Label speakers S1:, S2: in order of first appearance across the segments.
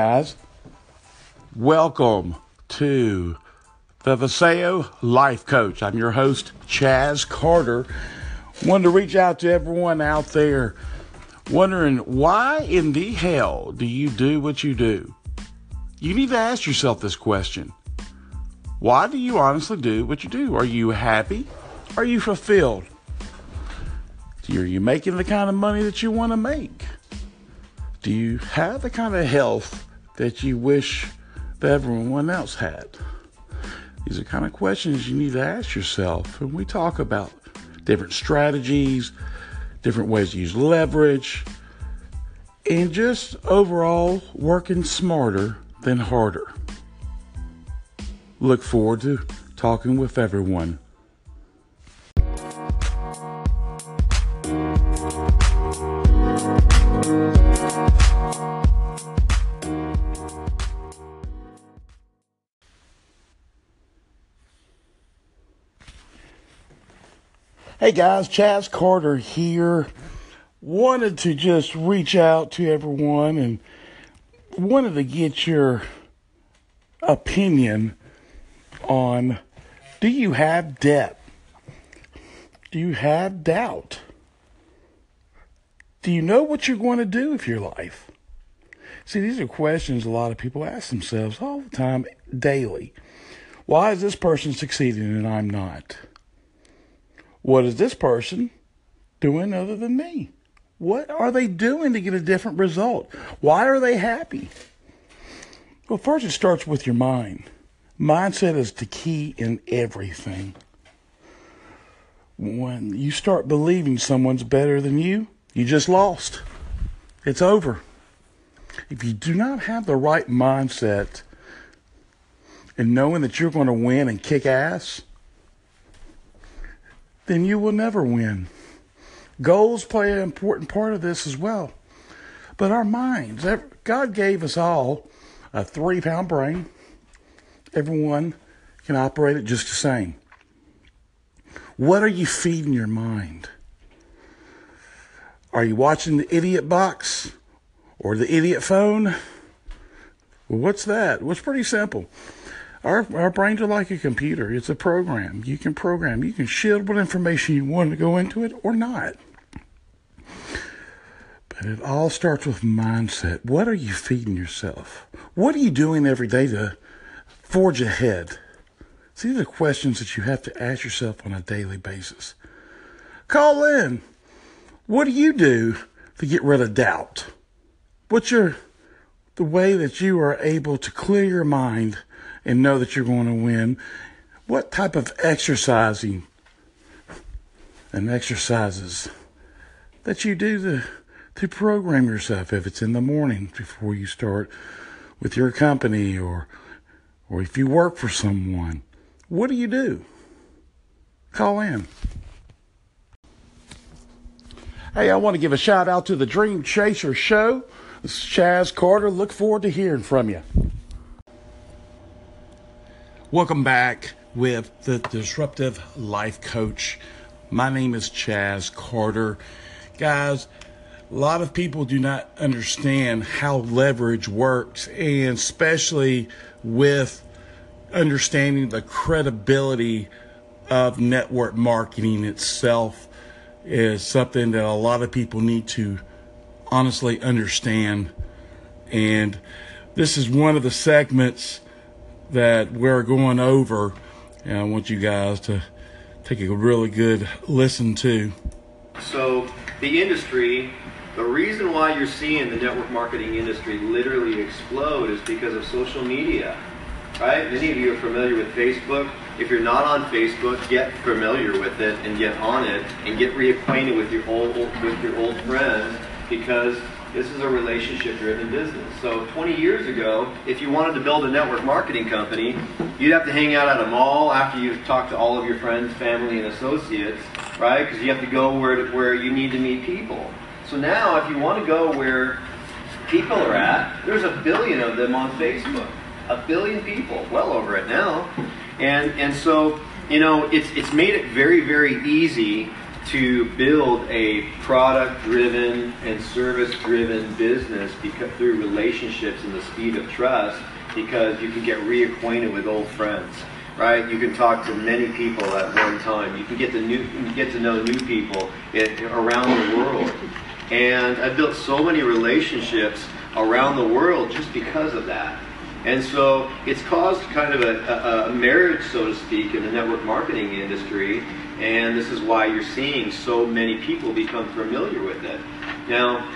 S1: guys. Welcome to the Vaseo Life Coach. I'm your host, Chas Carter. Wanted to reach out to everyone out there wondering why in the hell do you do what you do? You need to ask yourself this question. Why do you honestly do what you do? Are you happy? Are you fulfilled? Are you making the kind of money that you want to make? Do you have the kind of health that you wish that everyone else had? These are kind of questions you need to ask yourself. And we talk about different strategies, different ways to use leverage, and just overall working smarter than harder. Look forward to talking with everyone. Hey guys, Chas Carter here. Wanted to just reach out to everyone and wanted to get your opinion on do you have debt? Do you have doubt? Do you know what you're going to do with your life? See, these are questions a lot of people ask themselves all the time, daily. Why is this person succeeding and I'm not? What is this person doing other than me? What are they doing to get a different result? Why are they happy? Well, first, it starts with your mind. Mindset is the key in everything. When you start believing someone's better than you, you just lost. It's over. If you do not have the right mindset and knowing that you're going to win and kick ass, then you will never win. Goals play an important part of this as well. But our minds, God gave us all a three pound brain. Everyone can operate it just the same. What are you feeding your mind? Are you watching the idiot box or the idiot phone? Well, what's that? Well, it's pretty simple. Our, our brains are like a computer. It's a program. You can program. You can shield what information you want to go into it or not. But it all starts with mindset. What are you feeding yourself? What are you doing every day to forge ahead? these are questions that you have to ask yourself on a daily basis. Call in. What do you do to get rid of doubt? What's your the way that you are able to clear your mind and know that you're going to win. What type of exercising and exercises that you do to, to program yourself if it's in the morning before you start with your company or or if you work for someone. What do you do? Call in. Hey, I want to give a shout out to the Dream Chaser Show. This is Chas Carter. Look forward to hearing from you. Welcome back with the Disruptive Life Coach. My name is Chas Carter. Guys, a lot of people do not understand how leverage works, and especially with understanding the credibility of network marketing itself is something that a lot of people need to honestly understand. And this is one of the segments that we're going over, and I want you guys to take a really good listen to.
S2: So, the industry, the reason why you're seeing the network marketing industry literally explode is because of social media. Right? Many of you are familiar with Facebook. If you're not on Facebook, get familiar with it and get on it and get reacquainted with your old with your old friends because this is a relationship driven business. So 20 years ago, if you wanted to build a network marketing company, you'd have to hang out at a mall after you've talked to all of your friends, family, and associates, right? Because you have to go where, where you need to meet people. So now, if you want to go where people are at, there's a billion of them on Facebook. A billion people, well over it now. And, and so, you know, it's, it's made it very, very easy to build a product driven and service driven business because, through relationships and the speed of trust because you can get reacquainted with old friends right? You can talk to many people at one time. You can get to new get to know new people around the world. And i've built so many relationships around the world just because of that. And so it's caused kind of a, a, a marriage so to speak in the network marketing industry and this is why you're seeing so many people become familiar with it. Now,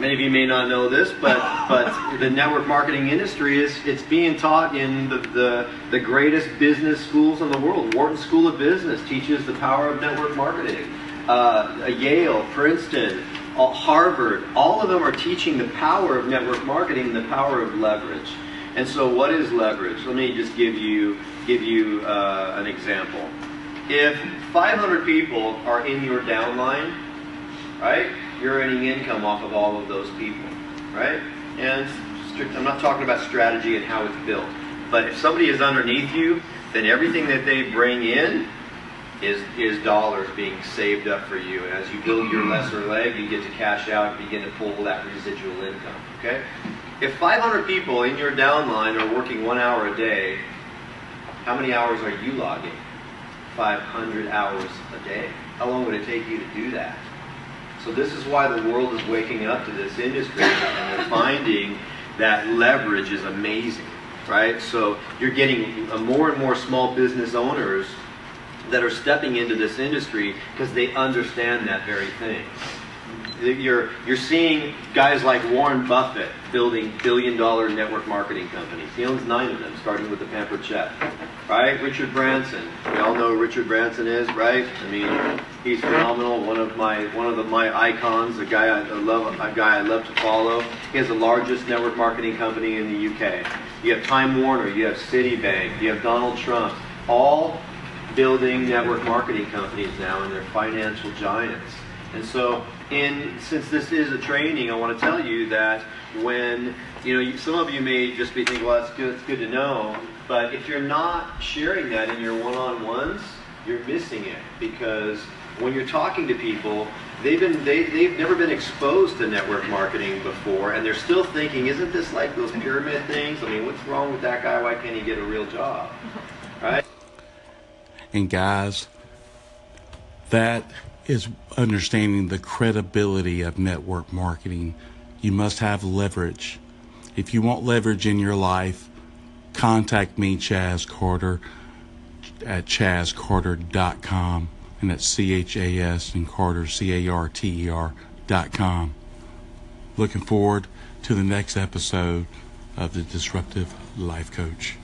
S2: many of you may not know this, but but the network marketing industry is it's being taught in the, the, the greatest business schools in the world. Wharton School of Business teaches the power of network marketing. Uh, Yale, Princeton, Harvard, all of them are teaching the power of network marketing, the power of leverage. And so, what is leverage? Let me just give you give you uh, an example if 500 people are in your downline, right, you're earning income off of all of those people, right? And I'm not talking about strategy and how it's built, but if somebody is underneath you, then everything that they bring in is is dollars being saved up for you. And as you build your mm-hmm. lesser leg, you get to cash out and begin to pull that residual income. Okay? If 500 people in your downline are working one hour a day, how many hours are you logging? 500 hours a day. How long would it take you to do that? So this is why the world is waking up to this industry and they're finding that leverage is amazing, right? So you're getting more and more small business owners that are stepping into this industry because they understand that very thing. You're, you're seeing guys like Warren Buffett building billion dollar network marketing companies. He owns nine of them, starting with the Pampered Chef right? Richard Branson. We all know who Richard Branson is, right? I mean, he's phenomenal. One of my one of the, my icons. A guy I love. A guy I love to follow. He has the largest network marketing company in the UK. You have Time Warner. You have Citibank. You have Donald Trump. All building network marketing companies now, and they're financial giants. And so, in since this is a training, I want to tell you that when you know, some of you may just be thinking, well, it's good, it's good to know. But if you're not sharing that in your one-on-ones, you're missing it because when you're talking to people, they've been they, they've never been exposed to network marketing before, and they're still thinking, isn't this like those pyramid things? I mean, what's wrong with that guy? Why can't he get a real job? Right?
S1: And guys, that is understanding the credibility of network marketing. You must have leverage. If you want leverage in your life, contact me, Chas Carter, at chascarter.com. And that's C H A S and Carter, C A R T E R.com. Looking forward to the next episode of the Disruptive Life Coach.